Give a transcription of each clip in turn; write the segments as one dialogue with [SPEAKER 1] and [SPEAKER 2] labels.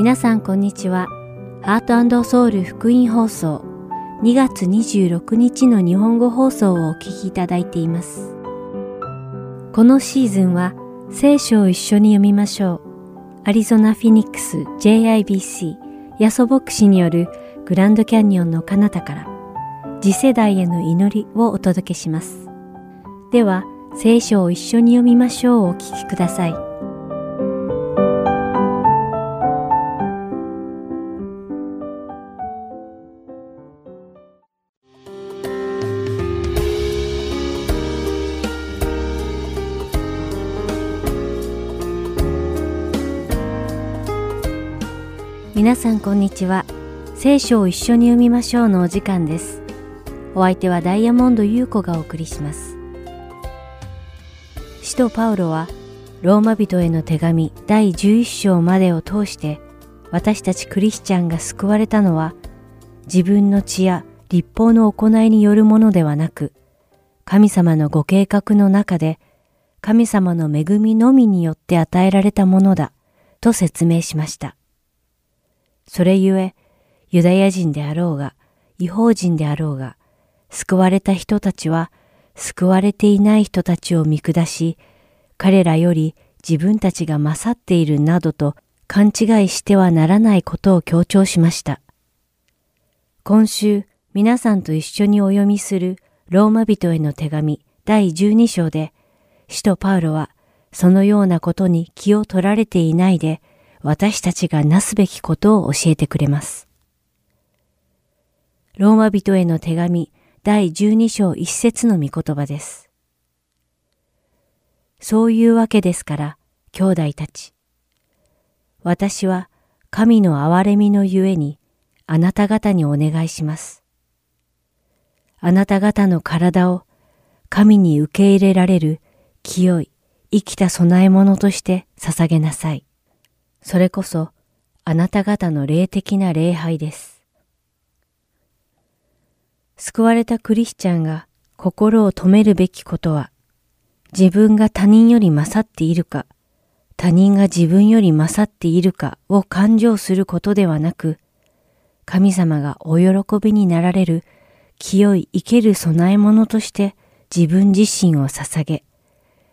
[SPEAKER 1] 皆さんこんにちは。ハートソウル福音放送2月26日の日本語放送をお聞きいただいています。このシーズンは聖書を一緒に読みましょう。アリゾナ・フィニックス JIBC ヤソ牧師によるグランドキャニオンの彼方から次世代への祈りをお届けします。では、聖書を一緒に読みましょうをお聞きください。皆さんこんにちは。聖書を一緒に読みましょうのお時間です。お相手はダイヤモンド優子がお送りします。使徒パウロはローマ人への手紙第11章までを通して私たちクリスチャンが救われたのは自分の知や立法の行いによるものではなく神様のご計画の中で神様の恵みのみによって与えられたものだと説明しました。それゆえユダヤ人であろうが違法人であろうが救われた人たちは救われていない人たちを見下し、彼らより自分たちが勝っているなどと勘違いしてはならないことを強調しました。今週皆さんと一緒にお読みするローマ人への手紙第12章で、使徒パウロはそのようなことに気を取られていないで、私たちがなすべきことを教えてくれます。ローマ人への手紙第12章一節の御言葉です。そういうわけですから、兄弟たち。私は神の憐れみのゆえに、あなた方にお願いします。あなた方の体を神に受け入れられる清い生きた供え物として捧げなさい。それこそあなた方の霊的な礼拝です。救われたクリスチャンが心を止めるべきことは、自分が他人より勝っているか、他人が自分より勝っているかを感情することではなく、神様がお喜びになられる清い生ける供え物として自分自身を捧げ、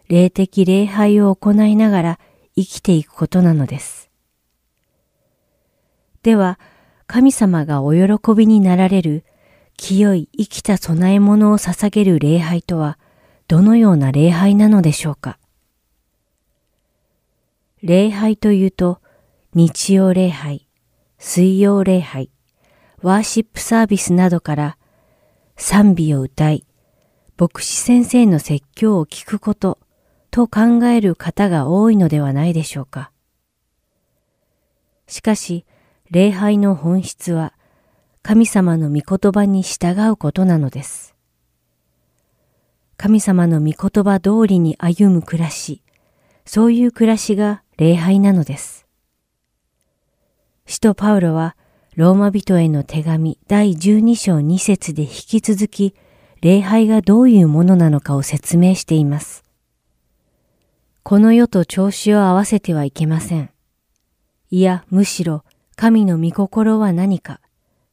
[SPEAKER 1] 霊的礼拝を行いながら生きていくことなのです。では、神様がお喜びになられる清い生きた供え物を捧げる礼拝とはどのような礼拝なのでしょうか礼拝というと日曜礼拝、水曜礼拝、ワーシップサービスなどから賛美を歌い、牧師先生の説教を聞くことと考える方が多いのではないでしょうか。しかし、礼拝の本質は神様の御言葉に従うことなのです。神様の御言葉通りに歩む暮らし、そういう暮らしが礼拝なのです。使徒パウロはローマ人への手紙第12章2節で引き続き礼拝がどういうものなのかを説明しています。この世と調子を合わせてはいけません。いや、むしろ神の御心は何か、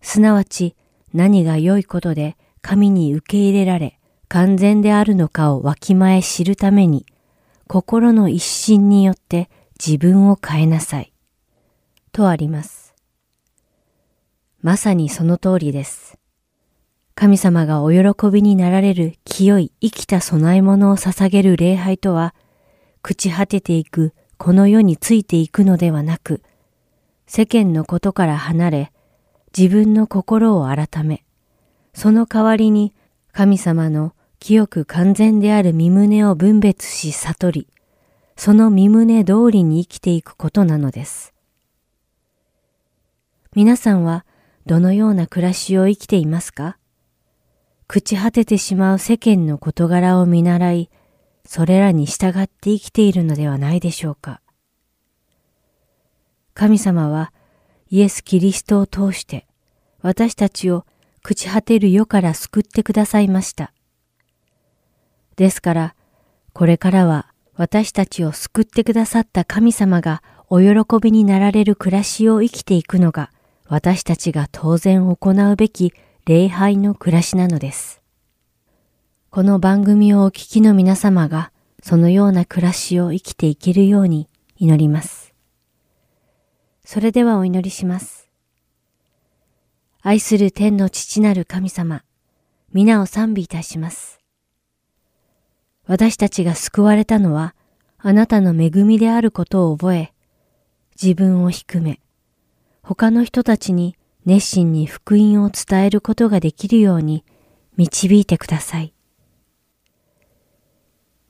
[SPEAKER 1] すなわち何が良いことで神に受け入れられ完全であるのかをわきまえ知るために心の一心によって自分を変えなさい。とあります。まさにその通りです。神様がお喜びになられる清い生きた供え物を捧げる礼拝とは、朽ち果てていくこの世についていくのではなく、世間のことから離れ、自分の心を改め、その代わりに神様の清く完全である身旨を分別し悟り、その身旨通りに生きていくことなのです。皆さんはどのような暮らしを生きていますか？朽ち果ててしまう世間の事柄を見習い、それらに従って生きているのではないでしょうか。神様はイエス・キリストを通して私たちを朽ち果てる世から救ってくださいました。ですから、これからは私たちを救ってくださった神様がお喜びになられる暮らしを生きていくのが私たちが当然行うべき礼拝の暮らしなのです。この番組をお聞きの皆様がそのような暮らしを生きていけるように祈ります。それではお祈りします。愛する天の父なる神様、皆を賛美いたします。私たちが救われたのは、あなたの恵みであることを覚え、自分を低め、他の人たちに熱心に福音を伝えることができるように導いてください。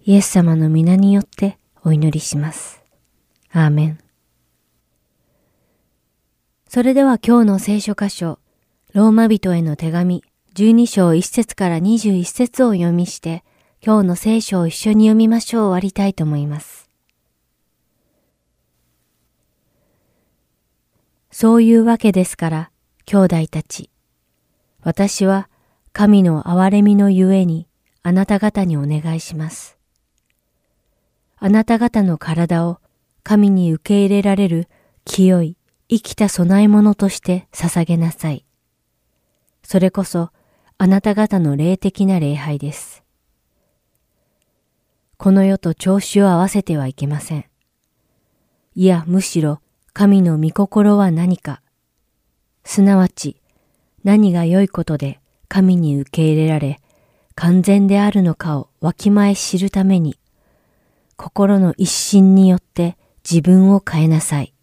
[SPEAKER 1] イエス様の皆によってお祈りします。アーメン。それでは今日の聖書箇所、ローマ人への手紙12章1節から21節を読みして、今日の聖書を一緒に読みましょう終わりたいと思います。そういうわけですから、兄弟たち。私は神の憐れみのゆえにあなた方にお願いします。あなた方の体を神に受け入れられる清い生きた供え物として捧げなさい。それこそあなた方の霊的な礼拝です。この世と調子を合わせてはいけません。いや、むしろ神の御心は何か、すなわち何が良いことで神に受け入れられ、完全であるのかをわきまえ知るために心の一心によって自分を変えなさい。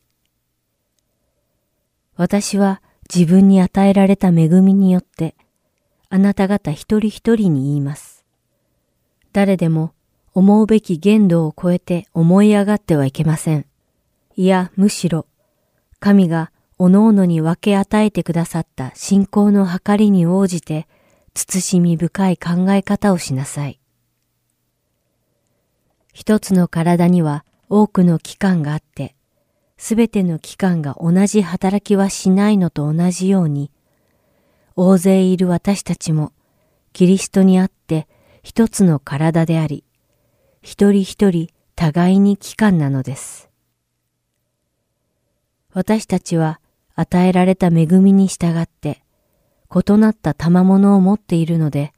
[SPEAKER 1] 私は自分に与えられた恵みによって、あなた方一人一人に言います。誰でも思うべき限度を超えて思い上がってはいけません。いや、むしろ、神が各々に分け与えてくださった信仰の計りに応じて、慎み深い考え方をしなさい。一つの体には多くの器官があって、すべての器官が同じ働きはしないのと同じように、大勢いる私たちも、キリストにあって一つの体であり、一人一人互いに器官なのです。私たちは与えられた恵みに従って、異なった賜物を持っているので、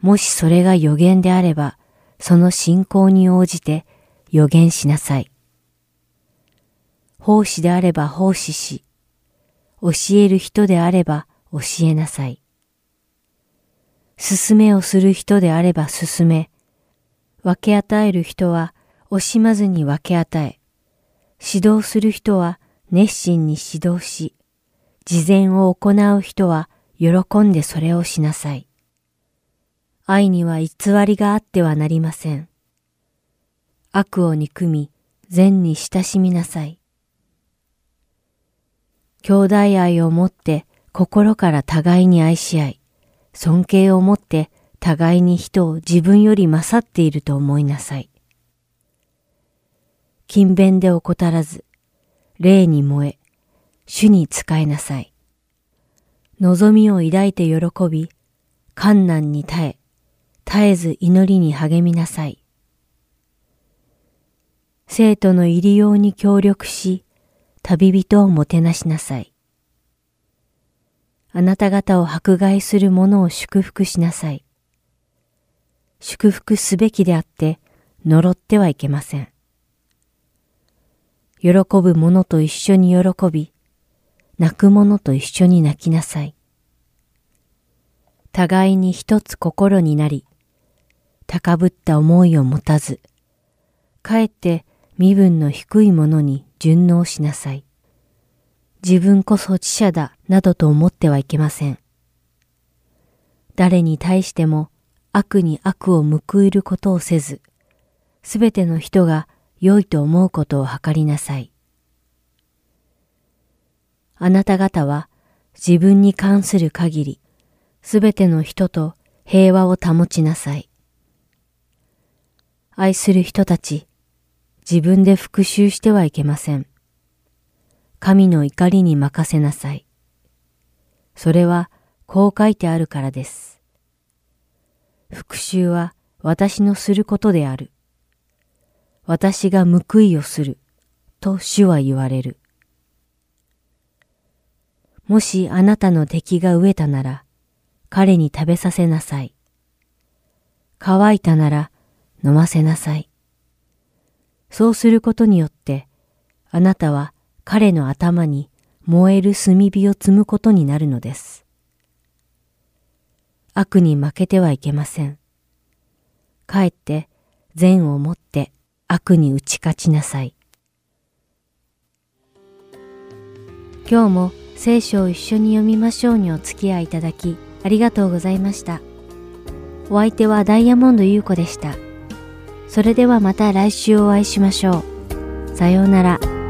[SPEAKER 1] もしそれが予言であれば、その信仰に応じて予言しなさい。奉仕であれば奉仕し、教える人であれば教えなさい。進めをする人であれば進め、分け与える人は惜しまずに分け与え、指導する人は熱心に指導し、事前を行う人は喜んでそれをしなさい。愛には偽りがあってはなりません。悪を憎み、善に親しみなさい。兄弟愛をもって心から互いに愛し合い、尊敬をもって互いに人を自分より勝っていると思いなさい。勤勉で怠らず、霊に燃え、主に仕えなさい。望みを抱いて喜び、観難に耐え、絶えず祈りに励みなさい。生徒の入り用に協力し、旅人をもてなしなさい。あなた方を迫害する者を祝福しなさい。祝福すべきであって、呪ってはいけません。喜ぶ者と一緒に喜び、泣く者と一緒に泣きなさい。互いに一つ心になり、高ぶった思いを持たず、かえって身分の低いものに順応しなさい。自分こそ知者だなどと思ってはいけません。誰に対しても悪に悪を報いることをせず、すべての人が良いと思うことを図りなさい。あなた方は自分に関する限り、すべての人と平和を保ちなさい。愛する人たち、自分で復讐してはいけません。神の怒りに任せなさい。それはこう書いてあるからです。復讐は私のすることである。私が報いをする、と主は言われる。もしあなたの敵が飢えたなら、彼に食べさせなさい。乾いたなら飲ませなさい。そうすることによって、あなたは彼の頭に燃える炭火を積むことになるのです。悪に負けてはいけません。かえって善をもって悪に打ち勝ちなさい。今日も聖書を一緒に読みましょうにお付き合いいただきありがとうございました。お相手はダイヤモンド優子でした。それではまた来週お会いしましょう。さようなら。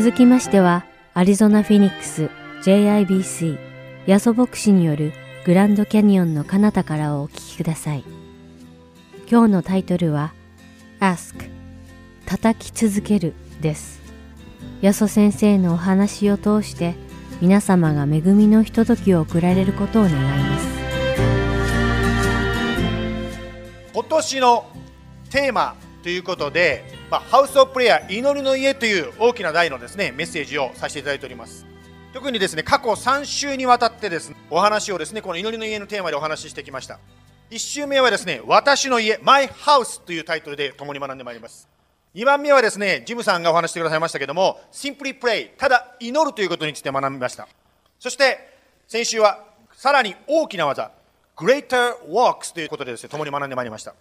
[SPEAKER 1] 続きましては、アリゾナ・フィニックス JIBC ヤソ牧師によるグランドキャニオンの彼方からをお聞きください。今日のタイトルは Ask 叩き続けるです。ヤソ先生のお話を通して皆様が恵みのひとときを送られることを願います。
[SPEAKER 2] 今年のテーマということで、まあ、ハウス・オブ・プレイヤー祈りの家という大きな題のですねメッセージをさせていただいております。特にですね過去3週にわたってですねお話をですねこの祈りの家のテーマでお話ししてきました。1週目はですね私の家 My House というタイトルで共に学んでまいります。2番目はですねジムさんがお話してくださいましたけども Simply Pray ただ祈るということについて学びました。そして先週はさらに大きな技 Greater Works ということでですね共に学んでまいりました。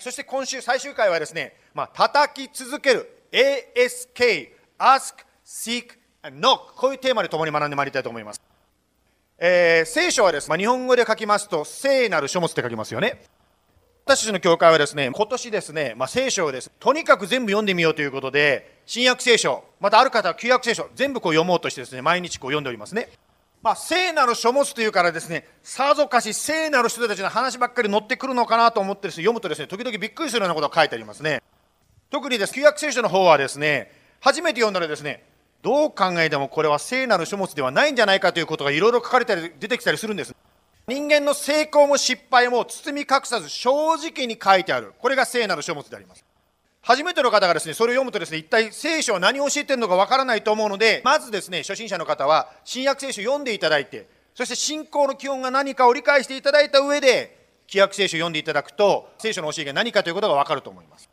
[SPEAKER 2] そして今週最終回はですね、まあ、叩き続ける ASK Ask, Seek, and Knock こういうテーマで共に学んでまいりたいと思います、えー聖書はですね、まあ、日本語で書きますと聖なる書物って書きますよね。私たちの教会はですね今年ですね、まあ、聖書をですとにかく全部読んでみようということで新約聖書またある方は旧約聖書全部こう読もうとしてですね毎日こう読んでおりますね。まあ、聖なる書物というからですね、さぞかし聖なる人たちの話ばっかり載ってくるのかなと思ってですね読むとですね、時々びっくりするようなことが書いてありますね。特にです、旧約聖書の方はですね、初めて読んだらですね、どう考えてもこれは聖なる書物ではないんじゃないかということがいろいろ書かれたり出てきたりするんです。人間の成功も失敗も包み隠さず正直に書いてある。これが聖なる書物であります。初めての方がですね、それを読むとですね、一体聖書は何を教えてるのかわからないと思うので、まずですね、初心者の方は新約聖書を読んでいただいて、そして信仰の基本が何かを理解していただいた上で、旧約聖書を読んでいただくと、聖書の教えが何かということがわかると思います。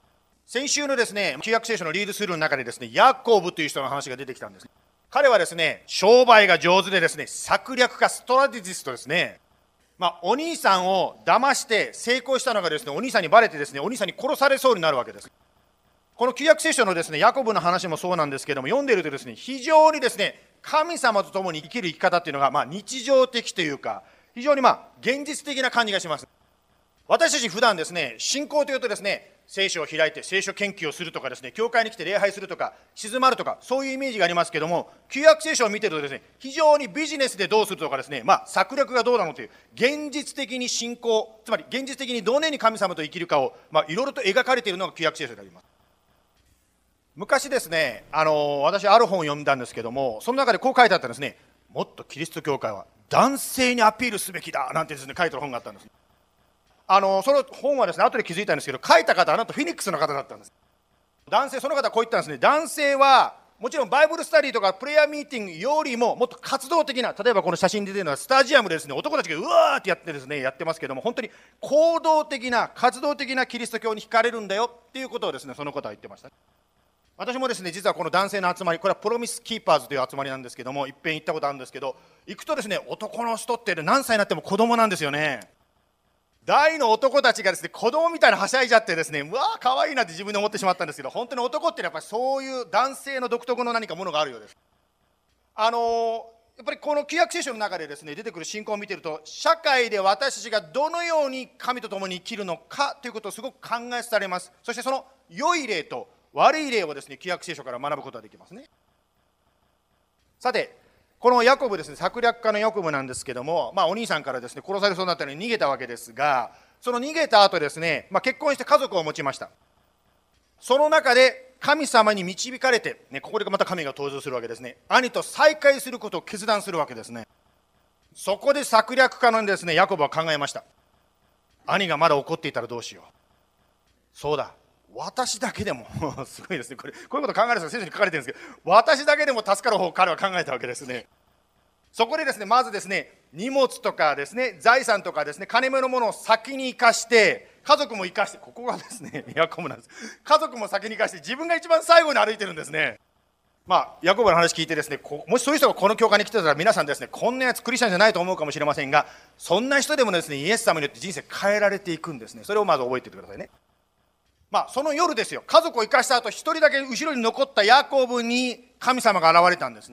[SPEAKER 2] 先週のですね、旧約聖書のリードスルーの中でですね、ヤコブという人の話が出てきたんです。彼はですね、商売が上手でですね、策略家、ストラテジストですね。まあ、お兄さんを騙して成功したのがですね、お兄さんにバレてですね、お兄さんに殺されそうになるわけです。この旧約聖書のですね、ヤコブの話もそうなんですけども、読んでいるとですね、非常にですね、神様と共に生きる生き方っていうのが、まあ、日常的というか、非常にまあ、現実的な感じがします。私たち普段ですね、信仰というとですね、聖書を開いて聖書研究をするとかですね、教会に来て礼拝するとか、静まるとか、そういうイメージがありますけども、旧約聖書を見てるとですね、非常にビジネスでどうするとかですね、まあ、策略がどうなのという、現実的に信仰、つまり現実的にどのように神様と生きるかを、まあ、いろいろと描かれているのが旧約聖書であります。昔ですね、あの私ある本を読んだんですけどもその中でこう書いてあったんですね。もっとキリスト教会は男性にアピールすべきだなんてですね書いてる本があったんです。あのその本はですね後で気づいたんですけど書いた方はなんとフィニックスの方だったんです。男性その方はこう言ったんですね。男性はもちろんバイブルスタディとかプレイヤーミーティングよりももっと活動的な例えばこの写真に出てるのはスタジアムでですね。男たちがうわーってやってですねやってますけども本当に行動的な活動的なキリスト教に惹かれるんだよっていうことをですねその方は言ってました。私もですね実はこの男性の集まりこれはプロミスキーパーズという集まりなんですけどもいっぺん行ったことあるんですけど行くとですね男の人って何歳になっても子供なんですよね。大の男たちがですね子供みたいなはしゃいじゃってですねうわー可愛いなって自分で思ってしまったんですけど本当に男ってやっぱりそういう男性の独特の何かものがあるようです。あのーやっぱりこの旧約聖書の中でですね出てくる信仰を見てると社会で私たちがどのように神と共に生きるのかということをすごく考えされます。そしてその良い例と悪い例をですね旧約聖書から学ぶことができますね。さてこのヤコブですね策略家のヤコブなんですけども、まあ、お兄さんからですね殺されそうになったのに逃げたわけですがその逃げた後ですね、まあ、結婚して家族を持ちました。その中で神様に導かれて、ね、ここでまた神が登場するわけですね。兄と再会することを決断するわけですね。そこで策略家のですねヤコブは考えました。兄がまだ怒っていたらどうしよう。そうだ。私だけでも すごいですね。これこういうこと考える人が聖書に書かれてるんですけど私だけでも助かる方を彼は考えたわけですね。そこでですねまずですね荷物とかですね財産とかですね金目のものを先に生かして家族も生かしてここがですね ヤコブなんです。家族も先に生かして自分が一番最後に歩いてるんですね。まあ、ヤコブの話聞いてですねもしそういう人がこの教会に来てたら皆さんですねこんなやつクリスチャンじゃないと思うかもしれませんがそんな人でもですねイエス様によって人生変えられていくんですね。それをまず覚えていてくださいね。まあ、その夜ですよ。家族を生かした後一人だけ後ろに残ったヤコブに神様が現れたんです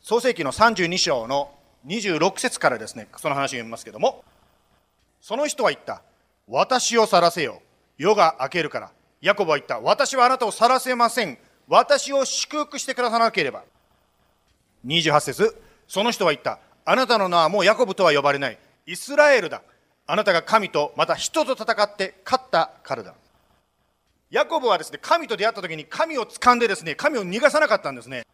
[SPEAKER 2] 創世紀の32章の26節からですね。その話を読みますけども。その人は言った。私を去らせよ。夜が明けるから。ヤコブは言った。私はあなたを去らせません。私を祝福してくださなければ。28節。その人は言った。あなたの名はもうヤコブとは呼ばれない。イスラエルだ。あなたが神とまた人と戦って勝ったからだ。ヤコブはですね神と出会った時に神を掴んでですね神を逃がさなかったんですね。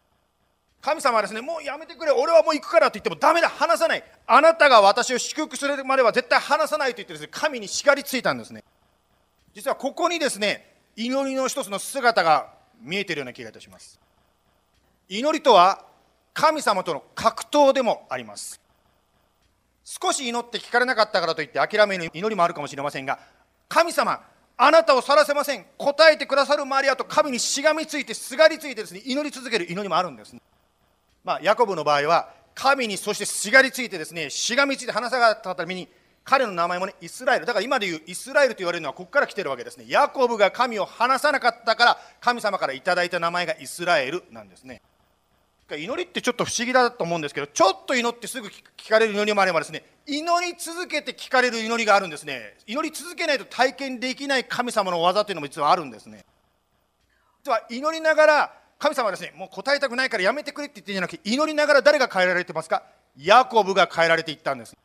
[SPEAKER 2] 神様はですねもうやめてくれ俺はもう行くからと言ってもダメだ離さない。あなたが私を祝福するまでは絶対離さないと言ってですね神に叱りついたんですね。実はここにですね祈りの一つの姿が見えているような気がいたします。祈りとは神様との格闘でもあります。少し祈って聞かれなかったからといって諦める祈りもあるかもしれませんが神様あなたを去らせません。答えてくださる周りやと神にしがみついてすがりついてですね祈り続ける祈りもあるんです、ね、まあヤコブの場合は神にそしてすがりついてですねしがみついて話さなかったために彼の名前もねイスラエル。だから今で言うイスラエルと言われるのはここから来てるわけですね。ヤコブが神を離さなかったから神様からいただいた名前がイスラエルなんですね。祈りってちょっと不思議だと思うんですけどちょっと祈ってすぐ聞かれる祈りもあればですね祈り続けて聞かれる祈りがあるんですね。祈り続けないと体験できない神様の技というのも実はあるんですね。実は祈りながら神様はですねもう答えたくないからやめてくれって言ってんじゃなくて祈りながら誰が変えられてますか？ヤコブが変えられていったんです。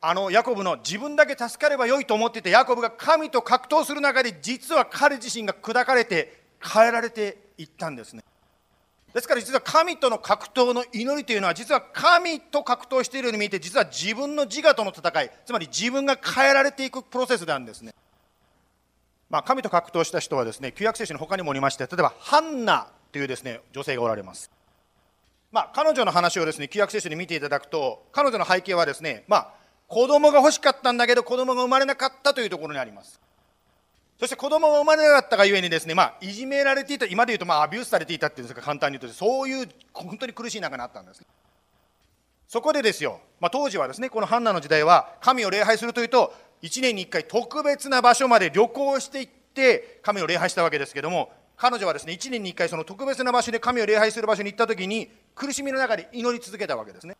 [SPEAKER 2] あのヤコブの自分だけ助かればよいと思っていたヤコブが神と格闘する中で実は彼自身が砕かれて変えられていったんですね。ですから実は神との格闘の祈りというのは実は神と格闘しているように見えて実は自分の自我との戦いつまり自分が変えられていくプロセスなんですね。まあ、神と格闘した人はですね旧約聖書の他にもおりまして例えばハンナというですね女性がおられます。まあ、彼女の話をですね旧約聖書に見ていただくと彼女の背景はですね、まあ、子供が欲しかったんだけど子供が生まれなかったというところにあります。そして子供が生まれなかったがゆえにですね、まあ、いじめられていた、今で言うと、まあ、アビュースされていたっていうんですか、簡単に言うと、そういう本当に苦しい中にあったんです。そこでですよ、まあ、当時はですね、このハンナの時代は、神を礼拝するというと、1年に1回特別な場所まで旅行していって、神を礼拝したわけですけども、彼女はですね、1年に1回その特別な場所で神を礼拝する場所に行った時に、苦しみの中で祈り続けたわけですね。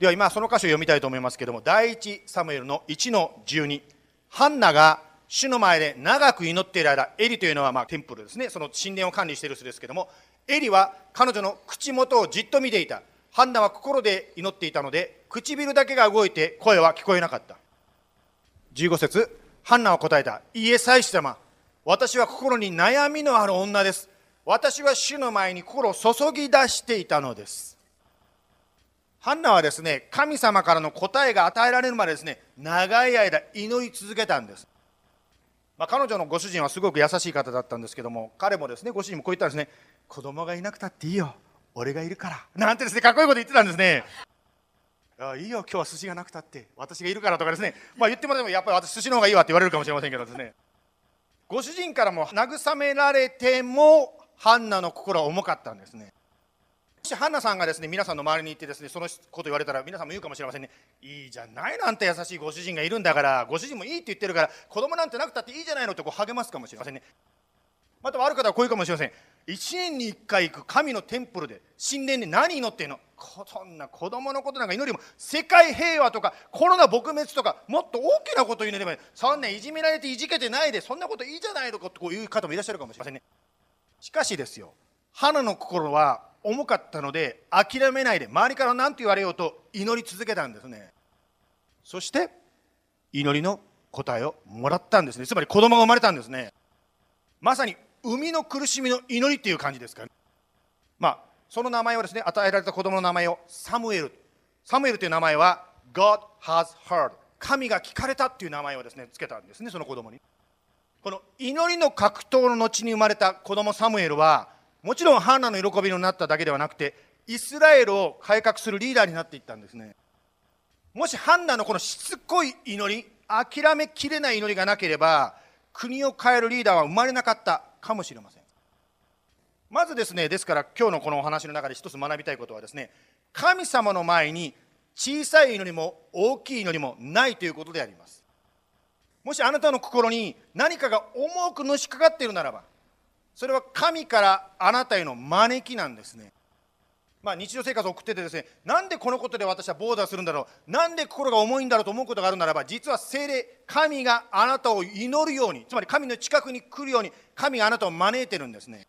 [SPEAKER 2] では今その箇所を読みたいと思いますけども、第一サムエルの1の12、ハンナが主の前で長く祈っている間、エリというのはまテンプルですね、その神殿を管理している人ですけども、エリは彼女の口元をじっと見ていた。ハンナは心で祈っていたので、唇だけが動いて声は聞こえなかった。15節ハンナは答えた。いいえ、祭司様。私は心に悩みのある女です。私は主の前に心を注ぎ出していたのです。ハンナはですね、神様からの答えが与えられるまでですね、長い間祈り続けたんです。まあ、彼女のご主人はすごく優しい方だったんですけども彼もですねご主人もこう言ったんですね。子供がいなくたっていいよ。俺がいるから。なんてですねかっこいいこと言ってたんですね。あいいよ今日は寿司がなくたって。私がいるからとかですね。まあ言ってもらってもやっぱり私寿司の方がいいわって言われるかもしれませんけどですね。ご主人からも慰められてもハンナの心は重かったんですね。ハンナさんがですね皆さんの周りに行ってですねそのこと言われたら皆さんも言うかもしれませんね。いいじゃないなんて優しいご主人がいるんだからご主人もいいって言ってるから子供なんてなくたっていいじゃないのってこう励ますかもしれませんね。またある方はこういうかもしれません。1年に1回行く神のテンプルで神殿で何祈ってんの？そんな子供のことなんか祈りも世界平和とかコロナ撲滅とかもっと大きなことを祈ればそんないじめられていじけてないでそんなこといいじゃないのかという方もいらっしゃるかもしれませんね。しかしですよ花の心は重かったので諦めないで周りから何て言われようと祈り続けたんですね。そして祈りの答えをもらったんですね。つまり子供が生まれたんですね。まさに生みの苦しみの祈りっていう感じですから、まあその名前をですね与えられた子供の名前をサムエル。サムエルという名前は God has heard 神が聞かれたっていう名前をですねつけたんですねその子供に。この祈りの格闘の後に生まれた子供サムエルはもちろんハーナの喜びになっただけではなくてイスラエルを改革するリーダーになっていったんですね。もしハンナのこのしつこい祈り諦めきれない祈りがなければ国を変えるリーダーは生まれなかったかもしれません。まずですねですから今日のこのお話の中で一つ学びたいことはですね神様の前に小さい祈りも大きい祈りもないということであります。もしあなたの心に何かが重くのしかかっているならばそれは神からあなたへの招きなんですね。まあ、日常生活を送っててですね、なんでこのことで私はボーダーするんだろう、なんで心が重いんだろうと思うことがあるならば、実は精霊、神があなたを祈るように、つまり神の近くに来るように、神があなたを招いてるんですね。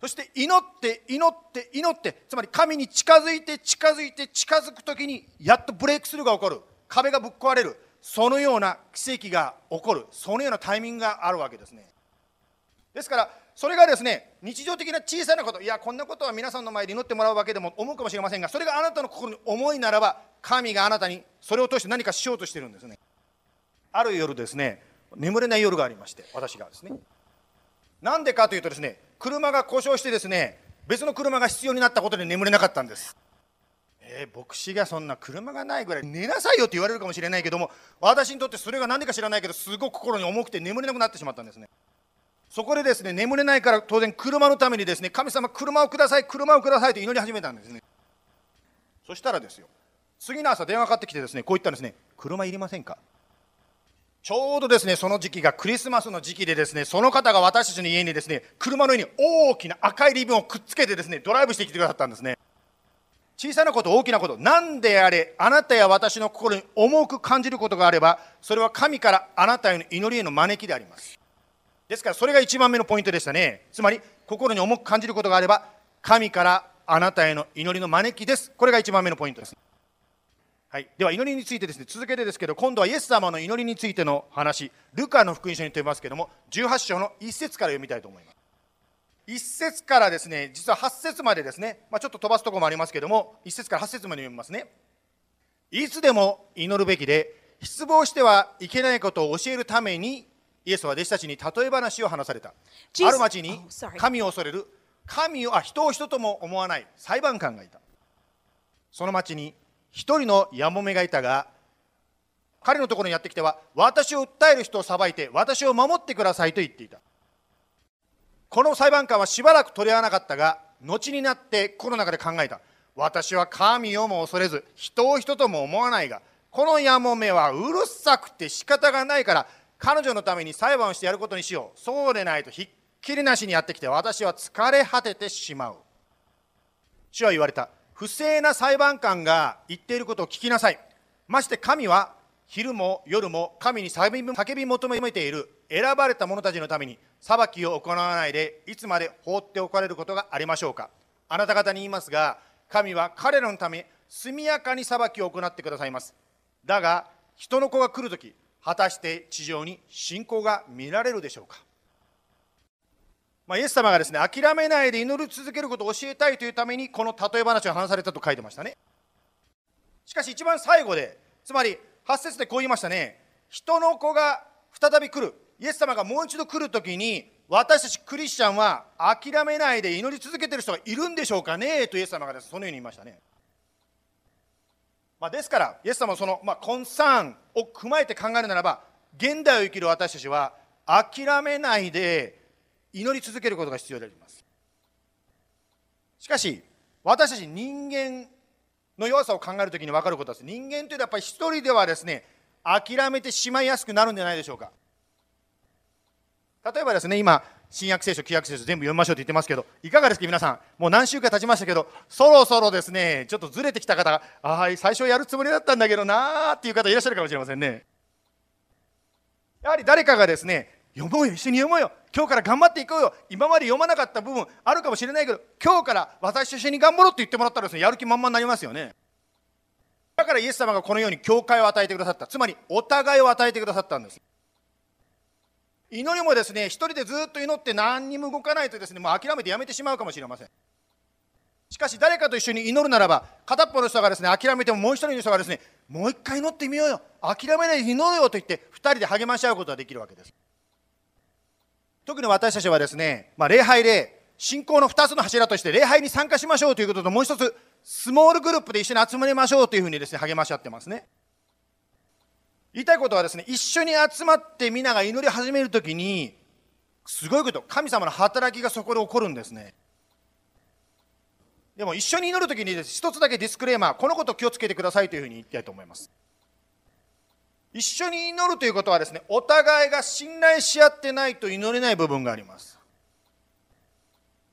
[SPEAKER 2] そして祈って祈って祈ってつまり神に近づいて近づいて近づく時にやっとブレイクスルーが起こる。壁がぶっ壊れる。そのような奇跡が起こる。そのようなタイミングがあるわけですね。ですからそれがですね日常的な小さなこといやこんなことは皆さんの前で祈ってもらうわけでも思うかもしれませんがそれがあなたの心に思いならば神があなたにそれを通して何かしようとしてるんですね。ある夜ですね眠れない夜がありまして私がですね。なんでかというとですね車が故障してですね別の車が必要になったことで眠れなかったんです。えー、牧師がそんな車がないぐらい寝なさいよって言われるかもしれないけども私にとってそれが何でか知らないけどすごく心に重くて眠れなくなってしまったんですね。そこでですね眠れないから当然車のためにですね神様車をください車をくださいと祈り始めたんですね。そしたらですよ次の朝電話かかってきてですねこう言ったんですね。車いりませんか？ちょうどですねその時期がクリスマスの時期でですねその方が私たちの家にですね車の上に大きな赤いリボンをくっつけてですねドライブしてきてくださったんですね。小さなこと大きなこと。何であれあなたや私の心に重く感じることがあればそれは神からあなたへの祈りへの招きであります。ですからそれが1番目のポイントでしたね。つまり心に重く感じることがあれば神からあなたへの祈りの招きです。これが1番目のポイントです。はい、では祈りについてですね。続けてですけど今度はイエス様の祈りについての話。ルカの福音書にとりますけども18章の1節から読みたいと思います。1節からですね実は8節までですね、まあ、ちょっと飛ばすとこもありますけども1節から8節まで読みますね。いつでも祈るべきで失望してはいけないことを教えるためにイエスは弟子たちに例え話を話された。ある町に神を恐れる。神をあ人を人とも思わない。裁判官がいた。その町に一人のやもめがいたが彼のところにやってきては私を訴える人を裁いて私を守ってくださいと言っていた。この裁判官はしばらく取り合わなかったが後になって心の中で考えた。私は神をも恐れず人を人とも思わないがこのやもめはうるさくて仕方がないから彼女のために裁判をしてやることにしよう。そうでないとひっきりなしにやってきて私は疲れ果ててしまう。主は言われた。不正な裁判官が言っていることを聞きなさい。まして神は昼も夜も神に叫び求めている。選ばれた者たちのために裁きを行わないでいつまで放っておかれることがありましょうか。あなた方に言いますが神は彼らのため速やかに裁きを行ってくださいます。だが人の子が来るとき果たして地上に信仰が見られるでしょうか、まあ、イエス様がですね諦めないで祈り続けることを教えたいというためにこの例え話を話されたと書いてましたね。しかし一番最後でつまり8節でこう言いましたね。人の子が再び来る。イエス様がもう一度来るときに私たちクリスチャンは諦めないで祈り続けてる人がいるんでしょうかね？とイエス様がですそのように言いましたね。まあ、ですから、イエス様はその、まあ、コンサーンを踏まえて考えるならば、現代を生きる私たちは、諦めないで祈り続けることが必要であります。しかし、私たち人間の弱さを考えるときに分かることです。人間というのはやっぱり一人ではですね、諦めてしまいやすくなるんじゃないでしょうか。例えばですね、今、新約聖書、旧約聖書全部読みましょうって言ってますけど、いかがですか、皆さん？もう何週間経ちましたけど、そろそろですね、ちょっとずれてきた方が、ああ、最初やるつもりだったんだけどなーっていう方いらっしゃるかもしれませんね。やはり誰かがですね、読もうよ、一緒に読もうよ、今日から頑張っていこうよ、今まで読まなかった部分あるかもしれないけど、今日から私と一緒に頑張ろうって言ってもらったらですね、やる気満々になりますよね。だからイエス様がこのように教会を与えてくださった。つまり、お互いを与えてくださったんです。祈りもですね、一人でずっと祈って何にも動かないとですね、もう諦めてやめてしまうかもしれません。しかし誰かと一緒に祈るならば、片っぽの人がですね、諦めてももう一人の人がですね、もう一回祈ってみようよ、諦めないで祈るよと言って、二人で励まし合うことができるわけです。特に私たちはですね、まあ、礼拝で、信仰の2つの柱として礼拝に参加しましょうということと、もう一つ、スモールグループで一緒に集まりましょうというふうにですね、励まし合ってますね。言いたいことはですね、一緒に集まって皆が祈り始めるときに、すごいこと、神様の働きがそこで起こるんですね。でも一緒に祈るときに一つだけディスクレーマー、このこと気をつけてくださいというふうに言いたいと思います。一緒に祈るということはですね、お互いが信頼し合ってないと祈れない部分があります。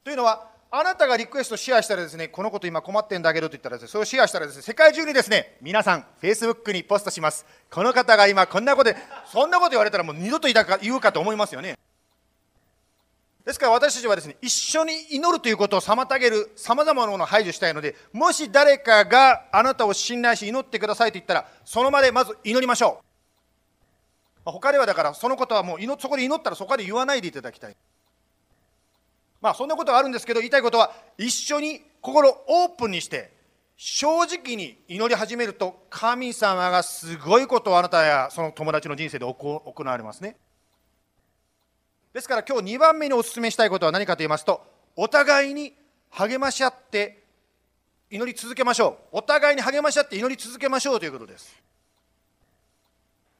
[SPEAKER 2] というのは、あなたがリクエストシェアしたらですね、このこと今困ってんだけどと言ったらですね、それをシェアしたらですね、世界中にですね、皆さん、Facebook にポストします。この方が今こんなことで、そんなこと言われたらもう二度と言うかと思いますよね。ですから私たちはですね、一緒に祈るということを妨げるさまざまなものを排除したいので、もし誰かがあなたを信頼し祈ってくださいと言ったら、その場でまず祈りましょう。他ではだからそのことはもう祈そこで祈ったらそこで言わないでいただきたい。まあそんなことがあるんですけど言いたいことは一緒に心オープンにして正直に祈り始めると神様がすごいことをあなたやその友達の人生で行われますね。ですから今日2番目にお勧めしたいことは何かと言いますとお互いに励まし合って祈り続けましょうお互いに励まし合って祈り続けましょうということです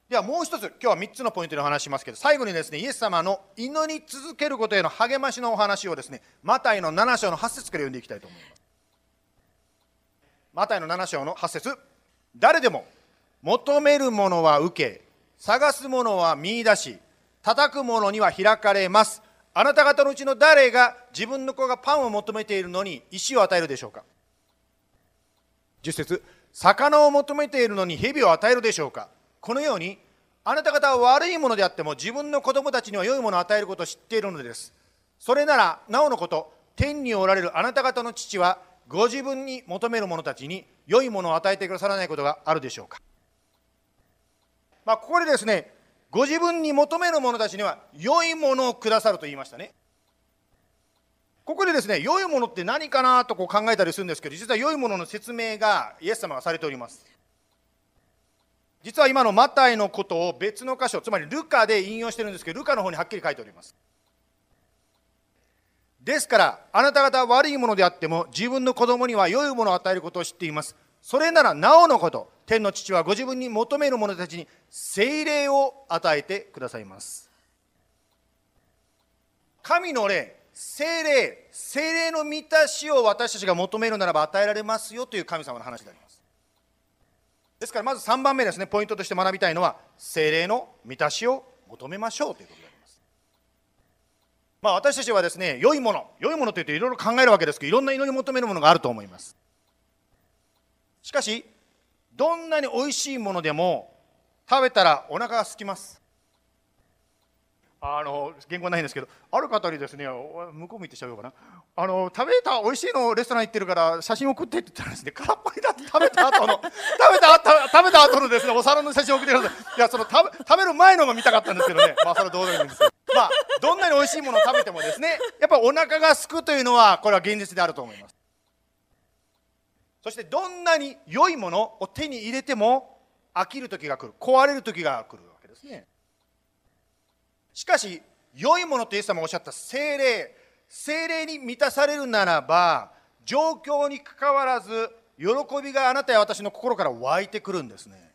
[SPEAKER 2] ではもう一つ今日は3つのポイントでお話しますけど最後にですねイエス様の祈り続けることへの励ましのお話をですねマタイの7章の8節から読んでいきたいと思います。マタイの7章の8節誰でも求めるものは受け探すものは見出し叩く者には開かれます。あなた方のうちの誰が自分の子がパンを求めているのに石を与えるでしょうか？10節魚を求めているのに蛇を与えるでしょうか？このようにあなた方は悪いものであっても自分の子供たちには良いものを与えることを知っているのですそれならなおのこと天におられるあなた方の父はご自分に求める者たちに良いものを与えてくださらないことがあるでしょうかまあ、ここでですねご自分に求める者たちには良いものをくださると言いましたね。ここでですね、良いものって何かなとこう考えたりするんですけど、実は良いものの説明がイエス様がされております。実は今のマタイのことを別の箇所、つまりルカで引用してるんですけど、ルカの方にはっきり書いております。ですから、あなた方は悪いものであっても、自分の子供には良いものを与えることを知っています。それならなおのこと天の父はご自分に求める者たちに精霊を与えてくださいます神の霊精霊精霊の満たしを私たちが求めるならば与えられますよという神様の話でありますですからまず3番目ですねポイントとして学びたいのは精霊の満たしを求めましょうということであります。まあ私たちはですね良いもの良いものといっていろいろ考えるわけですけどいろんな祈り求めるものがあると思います。しかしどんなに美味しいものでも食べたらお腹が空きます。あの原稿ないんですけどある方にですね向こう向いてしゃべようかな。あの食べた美味しいのレストラン行ってるから写真送ってって言ったらですね空っぽになって食べた後の 食べた食べた後のですねお皿の写真送ってください。いやその食べ食べる前のが見たかったんですけどね。まあそれどうでもいいんですけど。まあどんなに美味しいものを食べてもですねやっぱお腹が空くというのはこれは現実であると思います。そしてどんなに良いものを手に入れても飽きる時が来る。壊れる時が来るわけですね。しかし良いものとイエス様がおっしゃった精霊精霊に満たされるならば状況にかかわらず喜びがあなたや私の心から湧いてくるんですね。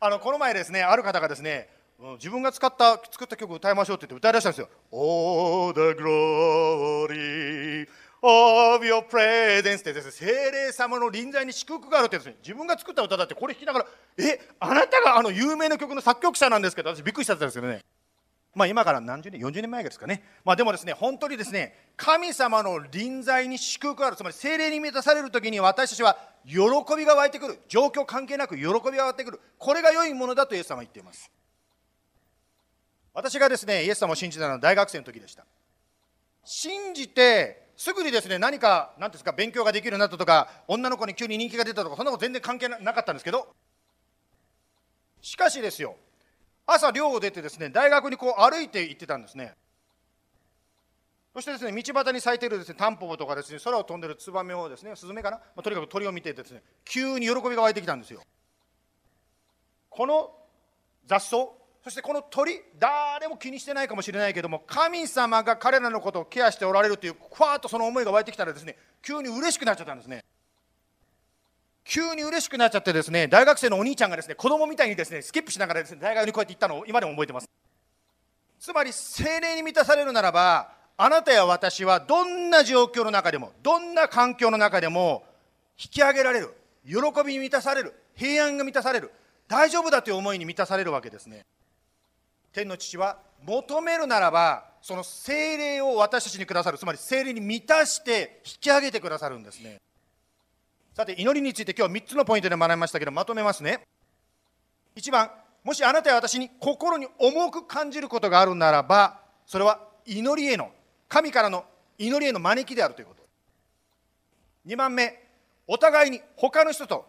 [SPEAKER 2] あのこの前ですねある方がですね自分が使った作った曲を歌いましょうって言って歌い出したんですよ「Oh the glory of your presence ってですね、精霊様の臨在に祝福があるってですね、自分が作った歌だってこれ弾きながら、え、あなたがあの有名な曲の作曲者なんですけど、私びっくりしちゃったんですけどね。まあ今から何十年、40年前ですかね。まあでもですね、本当にですね、神様の臨在に祝福がある、つまり精霊に満たされる時に私たちは喜びが湧いてくる。状況関係なく喜びが湧いてくる。これが良いものだとイエス様は言っています。私がですね、イエス様を信じたのは大学生の時でした。信じてすぐにですね何か何ですか勉強ができるようになったとか女の子に急に人気が出たとかそんなこと全然関係なかったんですけど。しかしですよ朝寮を出てですね大学にこう歩いて行ってたんですね。そしてですね道端に咲いているですねタンポポとかですね空を飛んでるツバメをですねスズメかな、まあ、とにかく鳥を見てですね急に喜びが湧いてきたんですよ。この雑草そしてこの鳥誰も気にしてないかもしれないけども神様が彼らのことをケアしておられるというふわっとその思いが湧いてきたらですね急に嬉しくなっちゃったんですね。急に嬉しくなっちゃってですね大学生のお兄ちゃんがですね子供みたいにですねスキップしながらですね大学にこうやって行ったのを今でも覚えてます。つまり精霊に満たされるならばあなたや私はどんな状況の中でもどんな環境の中でも引き上げられる喜びに満たされる平安が満たされる大丈夫だという思いに満たされるわけですね。天の父は求めるならばその精霊を私たちにくださるつまり精霊に満たして引き上げてくださるんですね。さて祈りについて今日は3つのポイントで学びましたけどまとめますね。1番もしあなたや私に心に重く感じることがあるならばそれは祈りへの神からの祈りへの招きであるということ。2番目お互いに他の人と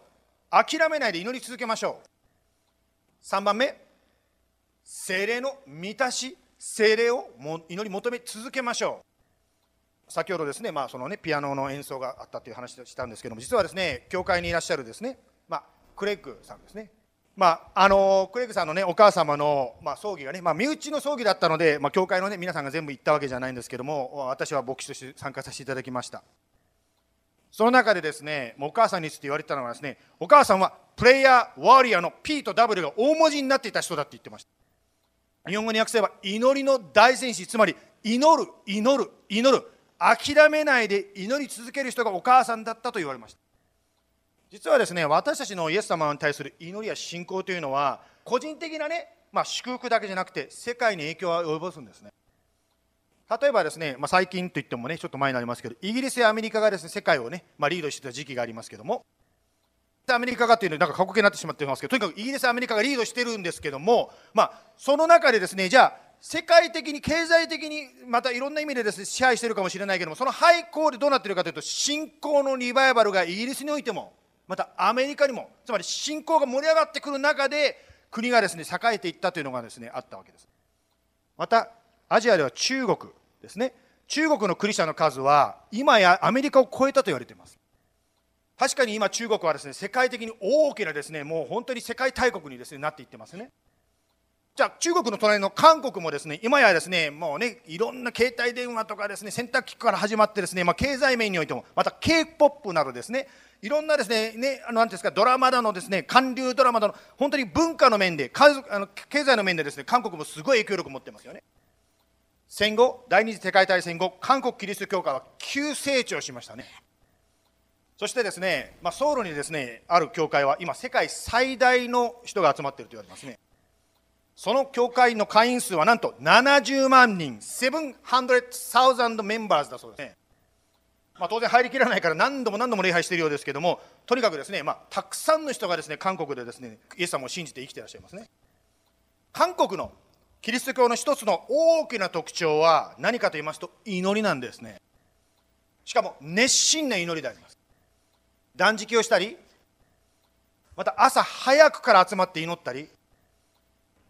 [SPEAKER 2] 諦めないで祈り続けましょう。3番目精霊の満たし精霊を祈り求め続けましょう。先ほどですね,、まあそのねピアノの演奏があったという話をしたんですけども実はですね教会にいらっしゃるですね、まあ、クレッグさんですね。まあ、あのクレイグさんの、ね、お母様の、まあ、葬儀がね、まあ、身内の葬儀だったので、まあ、教会の、ね、皆さんが全部行ったわけじゃないんですけども私は牧師として参加させていただきました。その中でですねお母さんについて言われたのはですねお母さんはプレイヤーワーリアーの P と W が大文字になっていた人だって言ってました。日本語に訳せば祈りの大戦士つまり祈る祈る祈る。諦めないで祈り続ける人がお母さんだったと言われました。実はですね私たちのイエス様に対する祈りや信仰というのは個人的なね、まあ、祝福だけじゃなくて世界に影響を及ぼすんですね。例えばですね、まあ、最近といってもねちょっと前になりますけどイギリスやアメリカがですね世界をね、まあ、リードしてた時期がありますけどもアメリカがっていうのなんか過去形になってしまっていますけどとにかくイギリスアメリカがリードしてるんですけども、まあ、その中でですねじゃあ世界的に経済的にまたいろんな意味でです、ね、支配しているかもしれないけどもその背後でどうなっているかというと信仰のリバイバルがイギリスにおいてもまたアメリカにもつまり信仰が盛り上がってくる中で国がですね栄えていったというのがですねあったわけです。またアジアでは中国ですね。中国のクリスチャンの数は今やアメリカを超えたと言われています。確かに今中国はですね世界的に大きなですねもう本当に世界大国にですねなっていってますね。じゃあ中国の隣の韓国もですね今やですねもうねいろんな携帯電話とかですね洗濯機から始まってですね、まあ、経済面においてもまた k p o p などですねいろんなですねねあのなんですかドラマだのですね韓流ドラマだの本当に文化の面であの経済の面でですね韓国もすごい影響力を持ってますよね。戦後第二次世界大戦後韓国キリスト教会は急成長しましたね。そしてですね、まあ、ソウルにですねある教会は今世界最大の人が集まっていると言われますねその教会の会員数はなんと70万人、700,000メンバーズだそうですね。まあ、当然入りきらないから何度も何度も礼拝しているようですけども、とにかくですね、まあ、たくさんの人がですね韓国でですねイエス様を信じて生きていらっしゃいますね。韓国のキリスト教の一つの大きな特徴は何かと言いますと祈りなんですね。しかも熱心な祈りであります。断食をしたり、また朝早くから集まって祈ったり、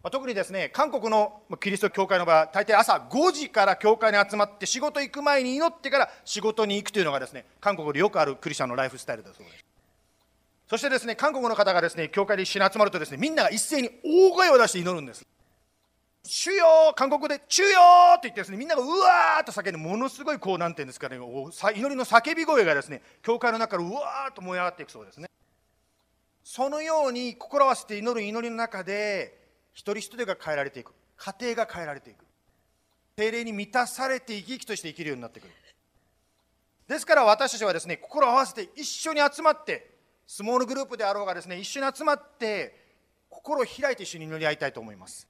[SPEAKER 2] まあ、特にですね韓国のキリスト教会の場合大抵朝5時から教会に集まって仕事行く前に祈ってから仕事に行くというのがですね韓国でよくあるクリスチャンのライフスタイルだそうです。そしてですね韓国の方がですね教会で一緒に集まるとですねみんなが一斉に大声を出して祈るんです。主よ韓国で主よって言ってですねみんながうわーっと叫んでものすごいこうなんていうんですかね祈りの叫び声がですね教会の中からうわーっと燃え上がっていくそうですね。そのように心合わせて祈る祈りの中で一人一人が変えられていく。家庭が変えられていく。精霊に満たされて生き生きとして生きるようになってくる。ですから私たちはですね心を合わせて一緒に集まってスモールグループであろうがですね一緒に集まって心を開いて一緒に祈り合いたいと思います。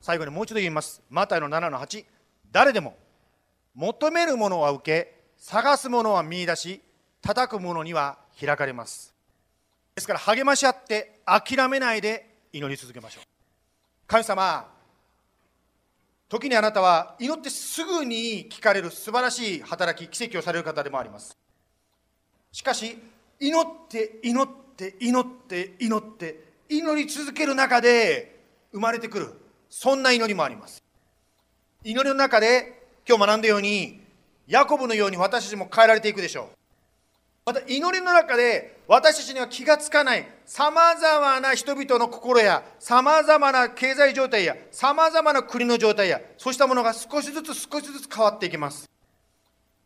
[SPEAKER 2] 最後にもう一度言います。マタイの7の8誰でも求めるものは受け探すものは見出し叩くものには開かれます。ですから励まし合って諦めないで祈り続けましょう。神様時にあなたは祈ってすぐに聞かれる素晴らしい働き奇跡をされる方でもあります。しかし祈って祈って祈って祈って祈り続ける中で生まれてくるそんな祈りもあります。祈りの中で今日学んだようにヤコブのように私たちも変えられていくでしょう。また祈りの中で私たちには気がつかないさまざまな人々の心やさまざまな経済状態やさまざまな国の状態やそうしたものが少しずつ少しずつ変わっていきます。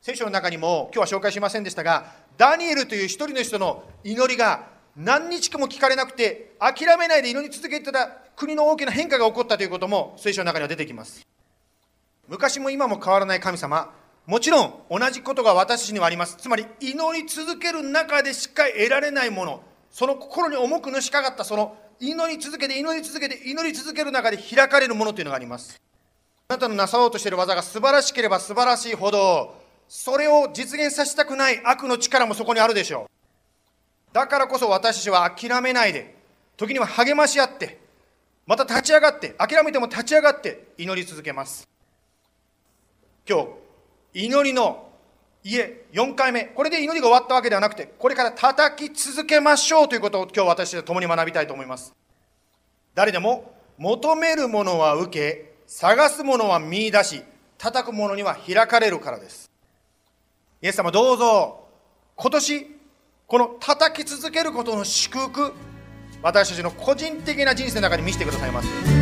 [SPEAKER 2] 聖書の中にも今日は紹介しませんでしたがダニエルという一人の人の祈りが何日かも聞かれなくて諦めないで祈り続けてた国の大きな変化が起こったということも聖書の中には出てきます。昔も今も変わらない神様もちろん同じことが私たちにはあります。つまり祈り続ける中でしか得られないものその心に重くのしかかったその祈り続けて祈り続けて祈り続ける中で開かれるものというのがあります。あなたのなさおうとしている技が素晴らしければ素晴らしいほどそれを実現させたくない悪の力もそこにあるでしょう。だからこそ私たちは諦めないで時には励まし合ってまた立ち上がって諦めても立ち上がって祈り続けます。
[SPEAKER 3] 今日祈りの家4回目。これで祈りが終わったわけではなくてこれから叩き続けましょうということを今日私は共に学びたいと思います。誰でも求めるものは受け探すものは見出し叩くものには開かれるからです。イエス様どうぞ。今年この叩き続けることの祝福私たちの個人的な人生の中に見せてくださいます。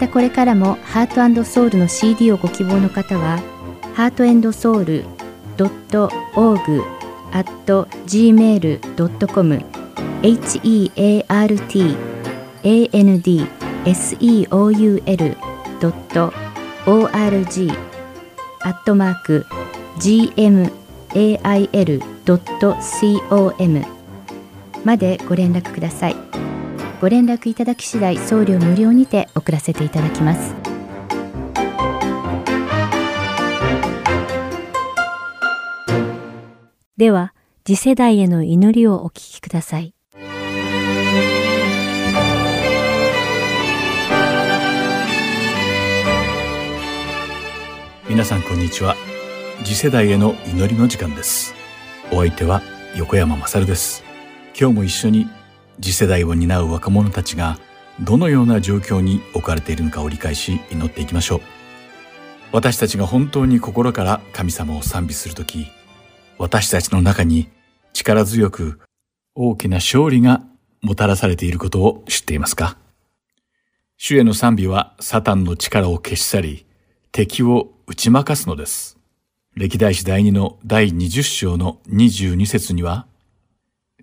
[SPEAKER 4] たこれか
[SPEAKER 5] ら
[SPEAKER 1] もハートソウルの CD をご希望の方は、ハートソウル .org at gmail.com heart and seoul org アットマーク gmail.com までご連絡ください。ご連絡いただき次第送料無料にて送らせていただきます。では次世代への祈りをお聞きください。
[SPEAKER 6] 皆さんこんにちは。次世代への祈りの時間です。お相手は横山まさるです。今日も一緒に次世代を担う若者たちがどのような状況に置かれているのかを理解し祈っていきましょう。私たちが本当に心から神様を賛美するとき私たちの中に力強く大きな勝利がもたらされていることを知っていますか？主への賛美はサタンの力を消し去り敵を打ち負かすのです。歴代史第2の第20章の22節には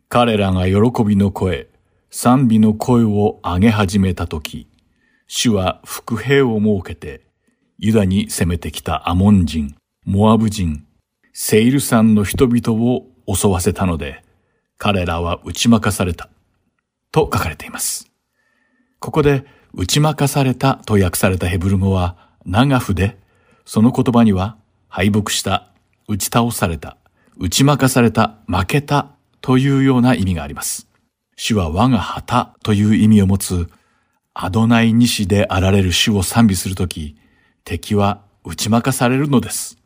[SPEAKER 6] 彼らが喜びの声、賛美の声を上げ始めたとき、主は伏兵を設けて、ユダに攻めてきたアモン人、モアブ人、セイル山の人々を襲わせたので、彼らは打ち負かされた。と書かれています。ここで、打ち負かされたと訳されたヘブル語は、長筆、その言葉には、敗北した、打ち倒された、打ち負かされた、負けたというような意味があります。主は我が旗という意味を持つ、アドナイ西であられる主を賛美するとき、敵は打ち負かされるのです。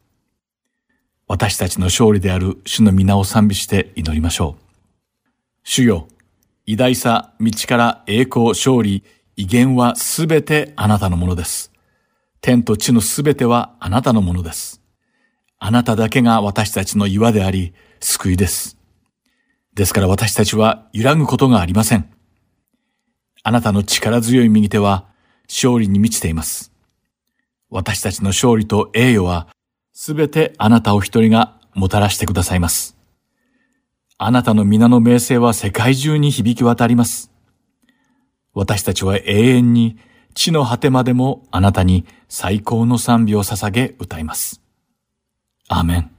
[SPEAKER 6] 私たちの勝利である主の皆を賛美して祈りましょう。主よ、偉大さ、道から栄光、勝利、威厳はすべてあなたのものです。天と地のすべてはあなたのものです。あなただけが私たちの岩であり、救いです。ですから私たちは揺らぐことがありません。あなたの力強い右手は勝利に満ちています。私たちの勝利と栄誉はすべてあなたお一人がもたらしてくださいます。あなたの皆の名声は世界中に響き渡ります。私たちは永遠に地の果てまでもあなたに最高の賛美を捧げ歌います。アーメン。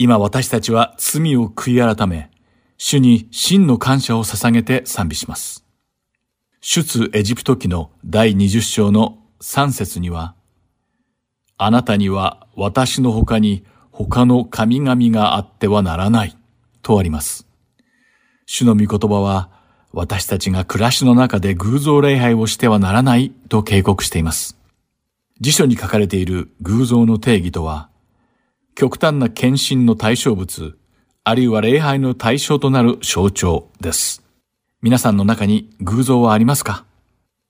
[SPEAKER 6] 今私たちは罪を悔い改め、主に真の感謝を捧げて賛美します。出エジプト記の第20章の3節には、あなたには私の他に他の神々があってはならないとあります。主の御言葉は私たちが暮らしの中で偶像礼拝をしてはならないと警告しています。辞書に書かれている偶像の定義とは、極端な献身の対象物、あるいは礼拝の対象となる象徴です。皆さんの中に偶像はありますか？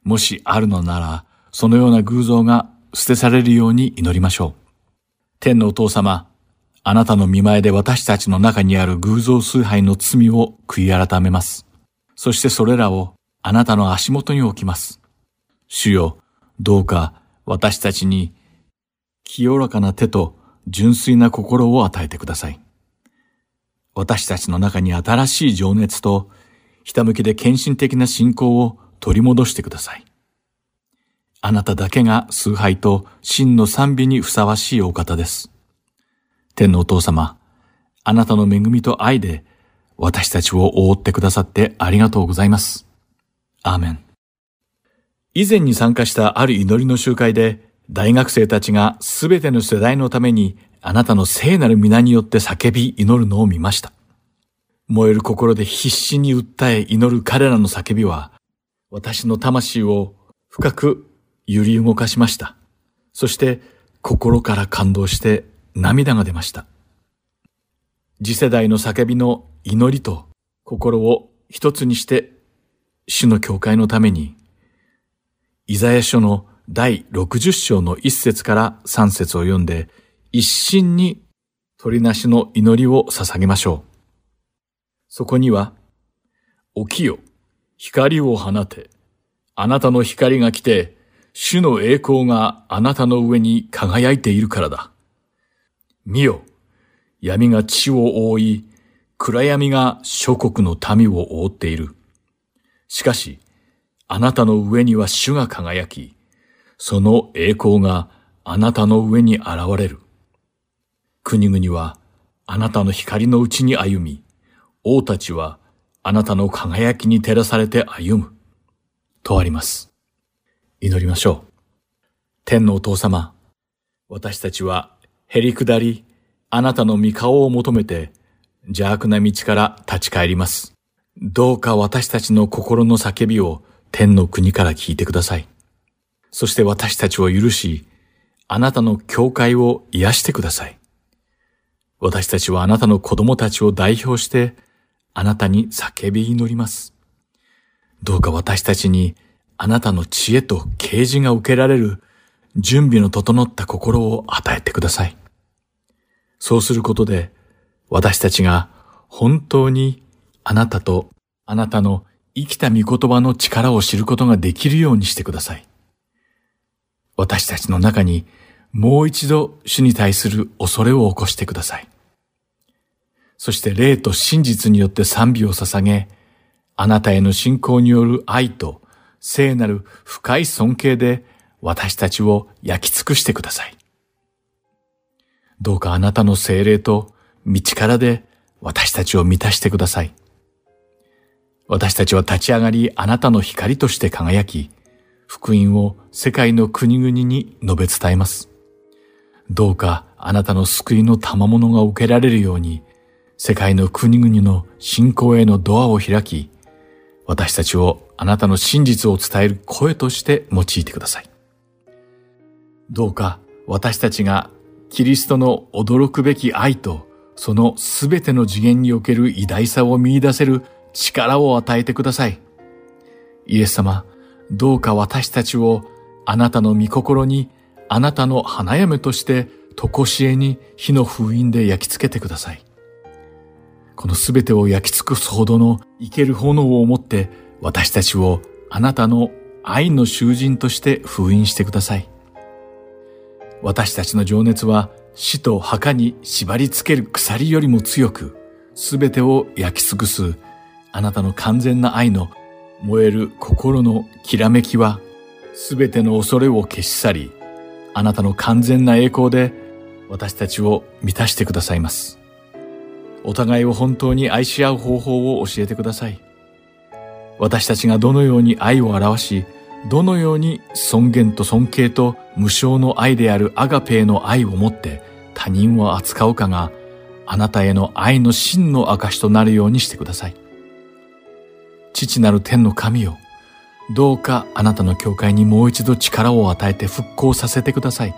[SPEAKER 6] もしあるのなら、そのような偶像が捨てされるように祈りましょう。天のお父様、あなたの見前で私たちの中にある偶像崇拝の罪を悔い改めます。そしてそれらをあなたの足元に置きます。主よ、どうか私たちに清らかな手と純粋な心を与えてください。私たちの中に新しい情熱と、ひたむきで献身的な信仰を取り戻してください。あなただけが崇拝と真の賛美にふさわしいお方です。天のお父様、あなたの恵みと愛で私たちを覆ってくださってありがとうございます。アーメン。以前に参加したある祈りの集会で、大学生たちがすべての世代のためにあなたの聖なる皆によって叫び祈るのを見ました。燃える心で必死に訴え祈る彼らの叫びは、私の魂を深く揺り動かしました。そして心から感動して涙が出ました。次世代の叫びの祈りと心を一つにして主の教会のために、イザヤ書の第60章の一節から三節を読んで、一心に鳥なしの祈りを捧げましょう。そこには、起きよ、光を放て、あなたの光が来て、主の栄光があなたの上に輝いているからだ。見よ、闇が地を覆い、暗闇が諸国の民を覆っている。しかし、あなたの上には主が輝き、その栄光があなたの上に現れる。国々はあなたの光のうちに歩み、王たちはあなたの輝きに照らされて歩む。とあります。祈りましょう。天のお父様、私たちはへりくだり、あなたの御顔を求めて邪悪な道から立ち返ります。どうか私たちの心の叫びを天の国から聞いてください。そして私たちを許し、あなたの教会を癒してください。私たちはあなたの子供たちを代表して、あなたに叫び祈ります。どうか私たちにあなたの知恵と啓示が受けられる準備の整った心を与えてください。そうすることで、私たちが本当にあなたとあなたの生きた御言葉の力を知ることができるようにしてください。私たちの中にもう一度主に対する恐れを起こしてください。そして霊と真実によって賛美を捧げ、あなたへの信仰による愛と聖なる深い尊敬で私たちを焼き尽くしてください。どうかあなたの精霊と道からで私たちを満たしてください。私たちは立ち上がりあなたの光として輝き、福音を世界の国々に述べ伝えます。どうかあなたの救いの賜物が受けられるように、世界の国々の信仰へのドアを開き、私たちをあなたの真実を伝える声として用いてください。どうか私たちがキリストの驚くべき愛とそのすべての次元における偉大さを見出せる力を与えてください。イエス様、どうか私たちをあなたの御心にあなたの花嫁として常しえに火の封印で焼き付けてください。このすべてを焼き尽くすほどの生ける炎を持って私たちをあなたの愛の囚人として封印してください。私たちの情熱は死と墓に縛り付ける鎖よりも強く、すべてを焼き尽くすあなたの完全な愛の燃える心のきらめきは、すべての恐れを消し去り、あなたの完全な栄光で私たちを満たしてくださいます。お互いを本当に愛し合う方法を教えてください。
[SPEAKER 7] 私たちがどのように愛を表し、どのように尊厳と尊敬と無償の愛であるアガペへの愛を持って他人を扱うかがあなたへの愛の真の証となるようにしてください。父なる天の神よ、どうかあなたの教会にもう一度力を与えて復興させてください。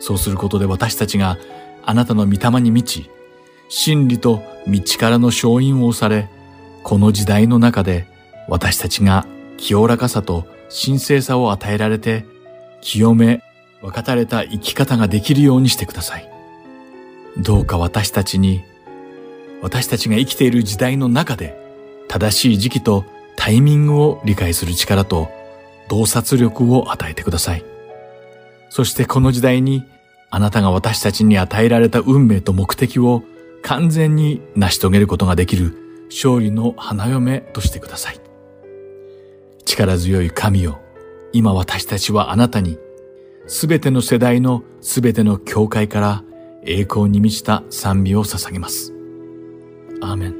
[SPEAKER 7] そうすることで私たちがあなたの御霊に満ち、真理と道からの勝因を押され、この時代の中で私たちが清らかさと神聖さを与えられて、清め、分かたれた生き方ができるようにしてください。どうか私たちに、私たちが生きている時代の中で、正しい時期とタイミングを理解する力と洞察力を与えてください。そしてこの時代にあなたが私たちに与えられた運命と目的を完全に成し遂げることができる勝利の花嫁としてください。力強い神よ、今私たちはあなたに、すべての世代のすべての教会から栄光に満ちた賛美を捧げます。アーメン。